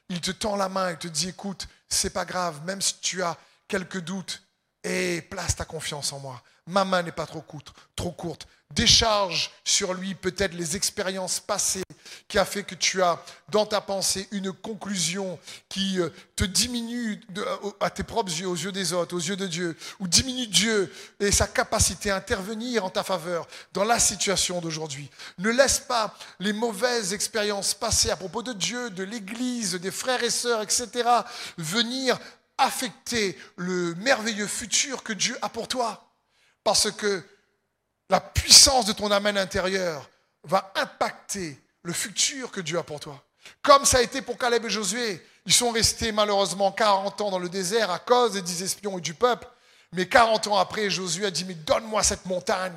Il te tend la main et te dit, écoute, c'est pas grave, même si tu as quelques doutes, et place ta confiance en moi. Ma main n'est pas trop courte, trop courte décharge sur lui peut-être les expériences passées qui a fait que tu as dans ta pensée une conclusion qui euh, te diminue à tes propres yeux, aux yeux des autres, aux yeux de Dieu, ou diminue Dieu et sa capacité à intervenir en ta faveur dans la situation d'aujourd'hui. Ne laisse pas les mauvaises expériences passées à propos de Dieu, de l'Église, des frères et sœurs, etc., venir affecter le merveilleux futur que Dieu a pour toi. Parce que la puissance de ton amène intérieur va impacter le futur que Dieu a pour toi. Comme ça a été pour Caleb et Josué. Ils sont restés malheureusement 40 ans dans le désert à cause des dix espions et du peuple. Mais 40 ans après, Josué a dit, mais donne-moi cette montagne.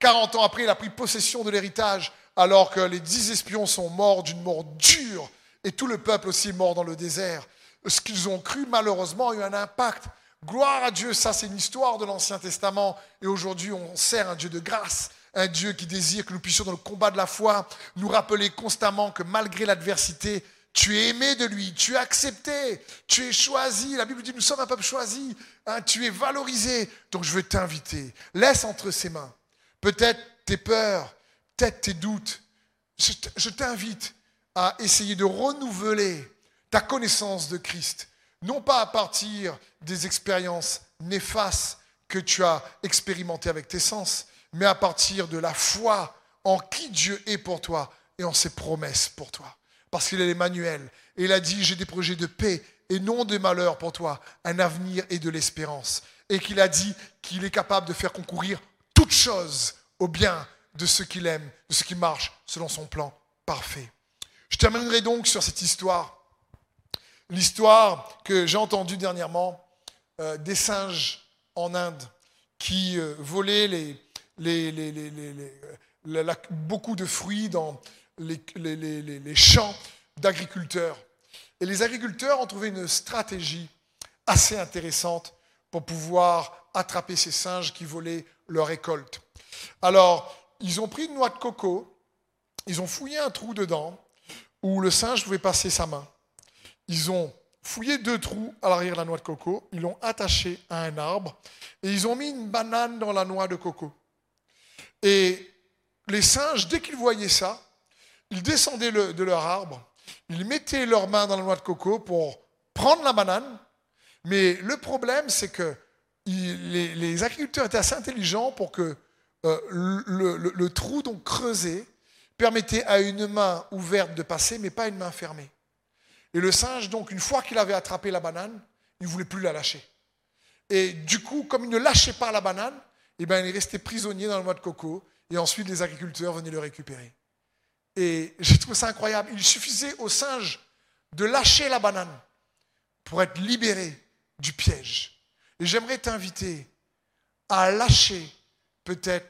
40 ans après, il a pris possession de l'héritage, alors que les dix espions sont morts d'une mort dure, et tout le peuple aussi mort dans le désert. Ce qu'ils ont cru, malheureusement, a eu un impact. Gloire à Dieu, ça c'est une histoire de l'Ancien Testament. Et aujourd'hui, on sert un Dieu de grâce, un Dieu qui désire que nous puissions, dans le combat de la foi, nous rappeler constamment que malgré l'adversité, tu es aimé de lui, tu es accepté, tu es choisi. La Bible dit, nous sommes un peuple choisi, hein, tu es valorisé. Donc je veux t'inviter, laisse entre ses mains peut-être tes peurs, peut-être tes doutes. Je t'invite à essayer de renouveler ta connaissance de Christ non pas à partir des expériences néfastes que tu as expérimentées avec tes sens, mais à partir de la foi en qui Dieu est pour toi et en ses promesses pour toi. Parce qu'il est l'Emmanuel. Et il a dit, j'ai des projets de paix et non de malheur pour toi, un avenir et de l'espérance. Et qu'il a dit qu'il est capable de faire concourir toutes choses au bien de ceux qu'il aime, de ceux qui marchent selon son plan parfait. Je terminerai donc sur cette histoire l'histoire que j'ai entendue dernièrement euh, des singes en Inde qui volaient beaucoup de fruits dans les, champs d'agriculteurs. Et les agriculteurs ont trouvé une stratégie assez intéressante pour pouvoir attraper ces singes qui volaient leur récolte. Alors, ils ont pris une noix de coco, ils ont fouillé un trou dedans où le singe pouvait passer sa main. Ils ont fouillé deux trous à l'arrière de la noix de coco, ils l'ont attaché à un arbre et ils ont mis une banane dans la noix de coco. Et les singes, dès qu'ils voyaient ça, ils descendaient de leur arbre, ils mettaient leurs mains dans la noix de coco pour prendre la banane, mais le problème, c'est que les, agriculteurs étaient assez intelligents pour que euh, le, trou creusé permettait à une main ouverte de passer, mais pas une main fermée. Et le singe, donc, une fois qu'il avait attrapé la banane, il ne voulait plus la lâcher. Et du coup, comme il ne lâchait pas la banane, eh ben, il est resté prisonnier dans le noix de coco, et ensuite les agriculteurs venaient le récupérer. Et j'ai trouvé ça incroyable. Il suffisait au singe de lâcher la banane pour être libéré du piège. Et j'aimerais t'inviter à lâcher peut-être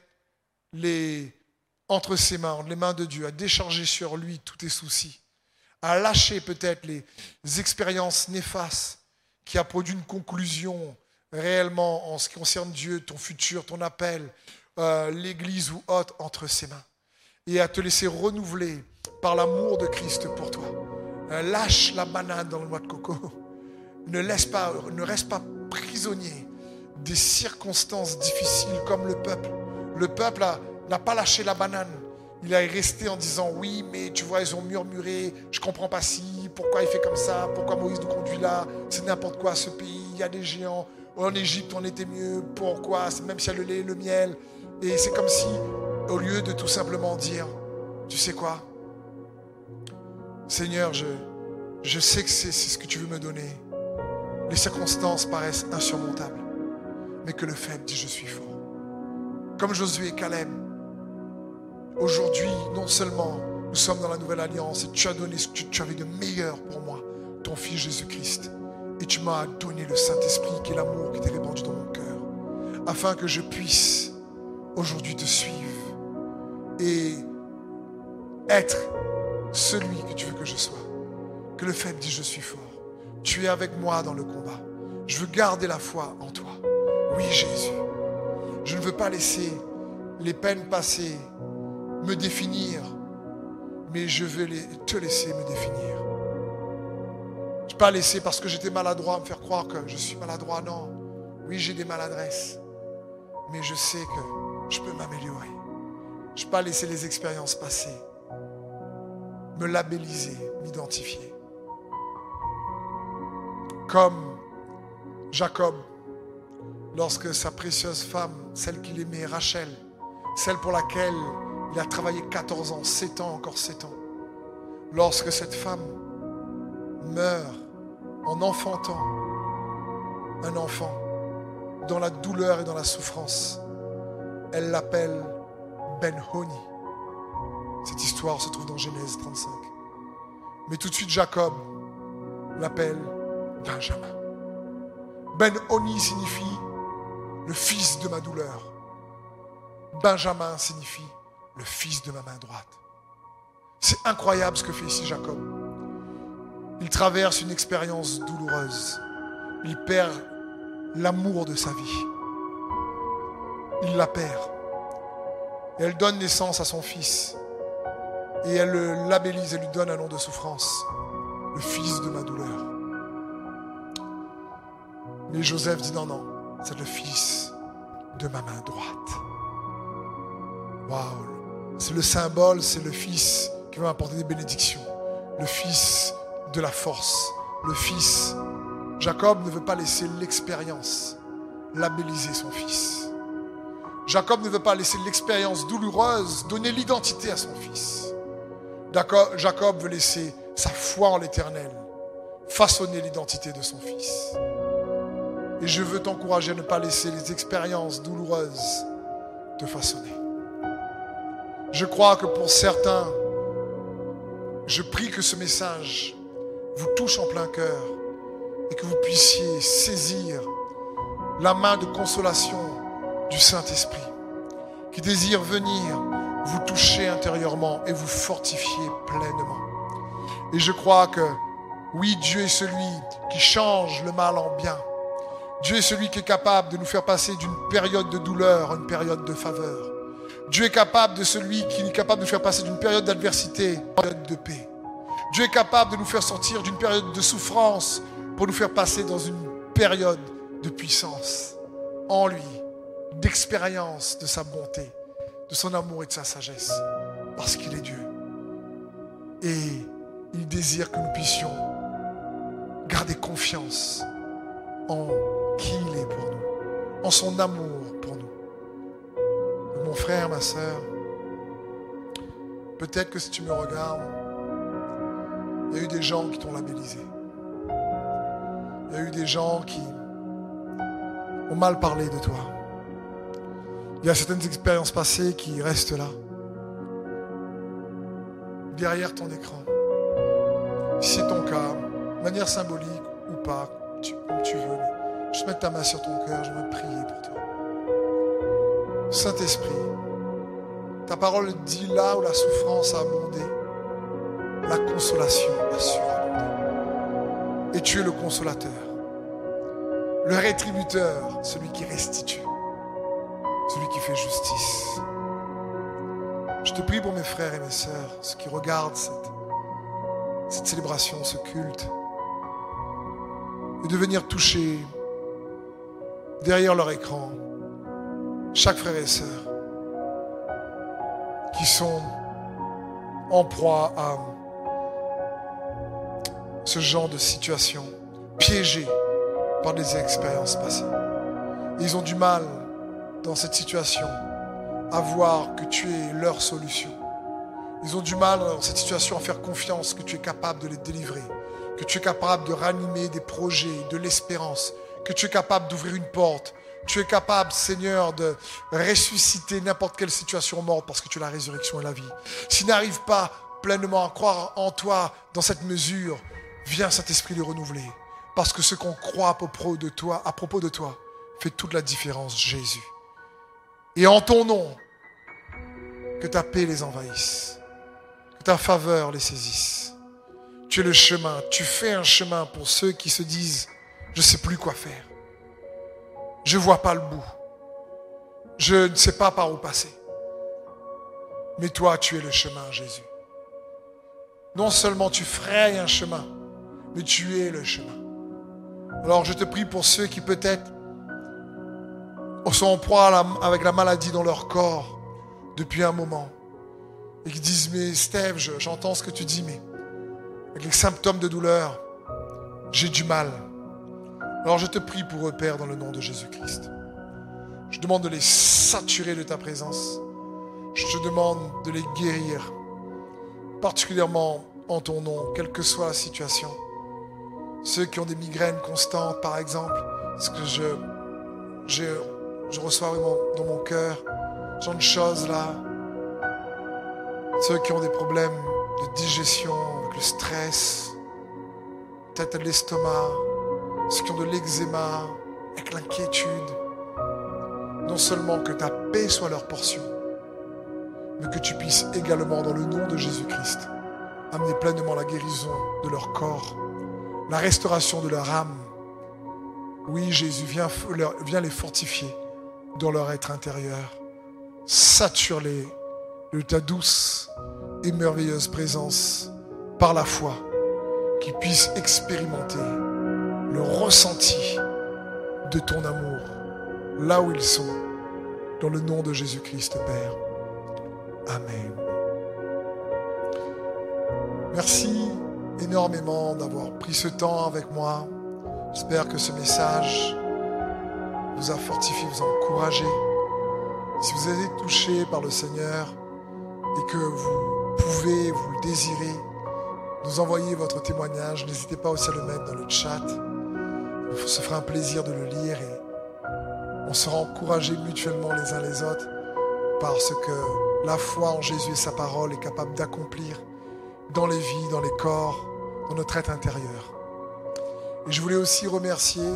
entre ses mains, les mains de Dieu, à décharger sur lui tous tes soucis, à lâcher peut-être les expériences néfastes qui a produit une conclusion réellement en ce qui concerne Dieu, ton futur, ton appel, euh, l'Église ou autre entre ses mains, et à te laisser renouveler par l'amour de Christ pour toi. Euh, lâche la banane dans le noix de coco. Ne, reste pas prisonnier des circonstances difficiles comme le peuple. Le peuple n'a pas lâché la banane. Il est resté en disant oui, mais tu vois, ils ont murmuré, je comprends pas si, pourquoi il fait comme ça, pourquoi Moïse nous conduit là, c'est n'importe quoi ce pays, il y a des géants, en Égypte on était mieux, pourquoi, même s'il y a le lait, le miel. Et c'est comme si, au lieu de tout simplement dire, tu sais quoi, Seigneur, je, je sais que c'est ce que tu veux me donner, les circonstances paraissent insurmontables, mais que le faible dit je suis fort. Comme Josué et Caleb, aujourd'hui, non seulement nous sommes dans la nouvelle alliance et tu as donné ce que tu avais de meilleur pour moi, ton Fils Jésus-Christ, et tu m'as donné le Saint-Esprit qui est l'amour qui t'est répandu dans mon cœur, afin que je puisse aujourd'hui te suivre et être celui que tu veux que je sois. Que le faible dit je suis fort. Tu es avec moi dans le combat. Je veux garder la foi en toi. Oui, Jésus. Je ne veux pas laisser les peines passées me définir, mais je veux te laisser me définir. Je ne vais pas laisser parce que j'étais maladroit me faire croire que je suis maladroit. Non. Oui, j'ai des maladresses, mais je sais que je peux m'améliorer. Je ne vais pas laisser les expériences passées me labelliser, m'identifier comme Jacob, lorsque sa précieuse femme, celle qu'il aimait, Rachel, celle pour laquelle il a travaillé 14 ans, 7 ans, encore 7 ans, lorsque cette femme meurt en enfantant un enfant dans la douleur et dans la souffrance, elle l'appelle Ben Honi. Cette histoire se trouve dans Genèse 35. Mais tout de suite, Jacob l'appelle Benjamin. Ben Oni signifie le fils de ma douleur. Benjamin signifie le fils de ma main droite. C'est incroyable ce que fait ici Jacob. Il traverse une expérience douloureuse. Il perd l'amour de sa vie. Il la perd. elle donne naissance à son fils. Et elle le labellise, elle lui donne un nom de souffrance. Le fils de ma douleur. Mais Joseph dit non, non, c'est le fils de ma main droite. Waouh! C'est le symbole, c'est le fils qui va apporter des bénédictions. Le fils de la force. Le fils. Jacob ne veut pas laisser l'expérience labelliser son fils. Jacob ne veut pas laisser l'expérience douloureuse donner l'identité à son fils. Jacob veut laisser sa foi en l'éternel façonner l'identité de son fils. Et je veux t'encourager à ne pas laisser les expériences douloureuses te façonner. Je crois que pour certains, je prie que ce message vous touche en plein cœur et que vous puissiez saisir la main de consolation du Saint-Esprit qui désire venir vous toucher intérieurement et vous fortifier pleinement. Et je crois que oui, Dieu est celui qui change le mal en bien. Dieu est celui qui est capable de nous faire passer d'une période de douleur à une période de faveur. Dieu est capable de celui qui est capable de nous faire passer d'une période d'adversité à une période de paix. Dieu est capable de nous faire sortir d'une période de souffrance pour nous faire passer dans une période de puissance en lui, d'expérience de sa bonté, de son amour et de sa sagesse, parce qu'il est Dieu. Et il désire que nous puissions garder confiance en qui il est pour nous, en son amour. Mon frère, ma soeur, peut-être que si tu me regardes, il y a eu des gens qui t'ont labellisé. Il y a eu des gens qui ont mal parlé de toi. Il y a certaines expériences passées qui restent là, derrière ton écran. Si c'est ton cas, de manière symbolique ou pas, comme tu veux, mais juste mettre ta main sur ton cœur, je pour toi. Saint-Esprit, ta parole dit là où la souffrance a abondé, la consolation a su abonder. Et tu es le consolateur, le rétributeur, celui qui restitue, celui qui fait justice. Je te prie pour mes frères et mes sœurs, ceux qui regardent cette, cette célébration, ce culte, et de venir toucher derrière leur écran chaque frère et sœur qui sont en proie à ce genre de situation, piégés par des expériences passées. Ils ont du mal dans cette situation à voir que tu es leur solution. Ils ont du mal dans cette situation à faire confiance que tu es capable de les délivrer que tu es capable de ranimer des projets, de l'espérance, que tu es capable d'ouvrir une porte. Tu es capable, Seigneur, de ressusciter n'importe quelle situation morte parce que tu es la résurrection et la vie. S'ils n'arrivent pas pleinement à croire en toi dans cette mesure, viens Saint-Esprit les renouveler. Parce que ce qu'on croit à propos de toi, à propos de toi, fait toute la différence, Jésus. Et en ton nom, que ta paix les envahisse, que ta faveur les saisisse. Tu es le chemin. Tu fais un chemin pour ceux qui se disent, je ne sais plus quoi faire. Je ne vois pas le bout. Je ne sais pas par où passer. Mais toi, tu es le chemin, Jésus. Non seulement tu frayes un chemin, mais tu es le chemin. Alors je te prie pour ceux qui peut-être sont en proie avec la maladie dans leur corps depuis un moment et qui disent, mais Steve, j'entends ce que tu dis, mais avec les symptômes de douleur, j'ai du mal. Alors je te prie pour eux, Père, dans le nom de Jésus-Christ. Je demande de les saturer de ta présence. Je te demande de les guérir, particulièrement en ton nom, quelle que soit la situation. Ceux qui ont des migraines constantes, par exemple, ce que je, reçois dans mon cœur, ce genre de choses là. Ceux qui ont des problèmes de digestion, avec le stress, peut-être de l'estomac, ceux qui ont de l'eczéma, avec l'inquiétude. Non seulement que ta paix soit leur portion, mais que tu puisses également, dans le nom de Jésus-Christ, amener pleinement la guérison de leur corps, la restauration de leur âme. Oui, Jésus, viens, les fortifier dans leur être intérieur. Sature-les de ta douce et merveilleuse présence par la foi, qu'ils puissent expérimenter le ressenti de ton amour là où ils sont, dans le nom de Jésus-Christ, Père. Amen. Merci énormément d'avoir pris ce temps avec moi. J'espère que ce message vous a fortifié, vous a encouragé. Si vous êtes touché par le Seigneur et que vous pouvez, vous le désirez, nous envoyer votre témoignage. N'hésitez pas aussi à le mettre dans le chat. On se fera un plaisir de le lire et on sera encouragés mutuellement les uns les autres parce que la foi en Jésus et sa parole est capable d'accomplir dans les vies, dans les corps, dans notre être intérieur. Et je voulais aussi remercier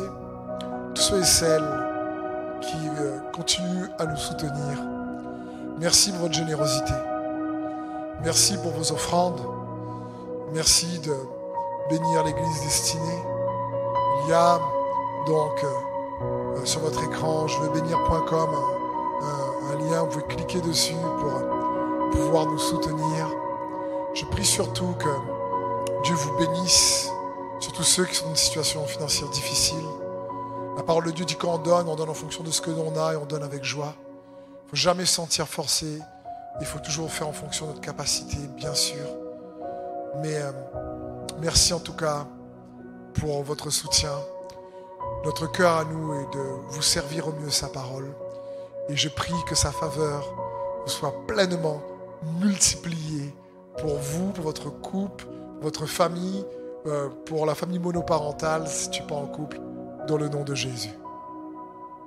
tous ceux et celles qui euh, continuent à nous soutenir. Merci de votre générosité. Merci pour vos offrandes. Merci de bénir l'Église destinée. Il y a donc euh, sur votre écran, je veux bénir.com, un, un lien, vous pouvez cliquer dessus pour pouvoir nous soutenir. Je prie surtout que Dieu vous bénisse, surtout ceux qui sont dans une situation financière difficile. La parole de Dieu dit qu'on donne, on donne en fonction de ce que l'on a et on donne avec joie. Il ne faut jamais se sentir forcé. Il faut toujours faire en fonction de notre capacité, bien sûr. Mais euh, merci en tout cas pour votre soutien. Notre cœur à nous est de vous servir au mieux sa parole. Et je prie que sa faveur soit pleinement multipliée pour vous, pour votre couple, votre famille, euh, pour la famille monoparentale, si tu n'es en couple, dans le nom de Jésus.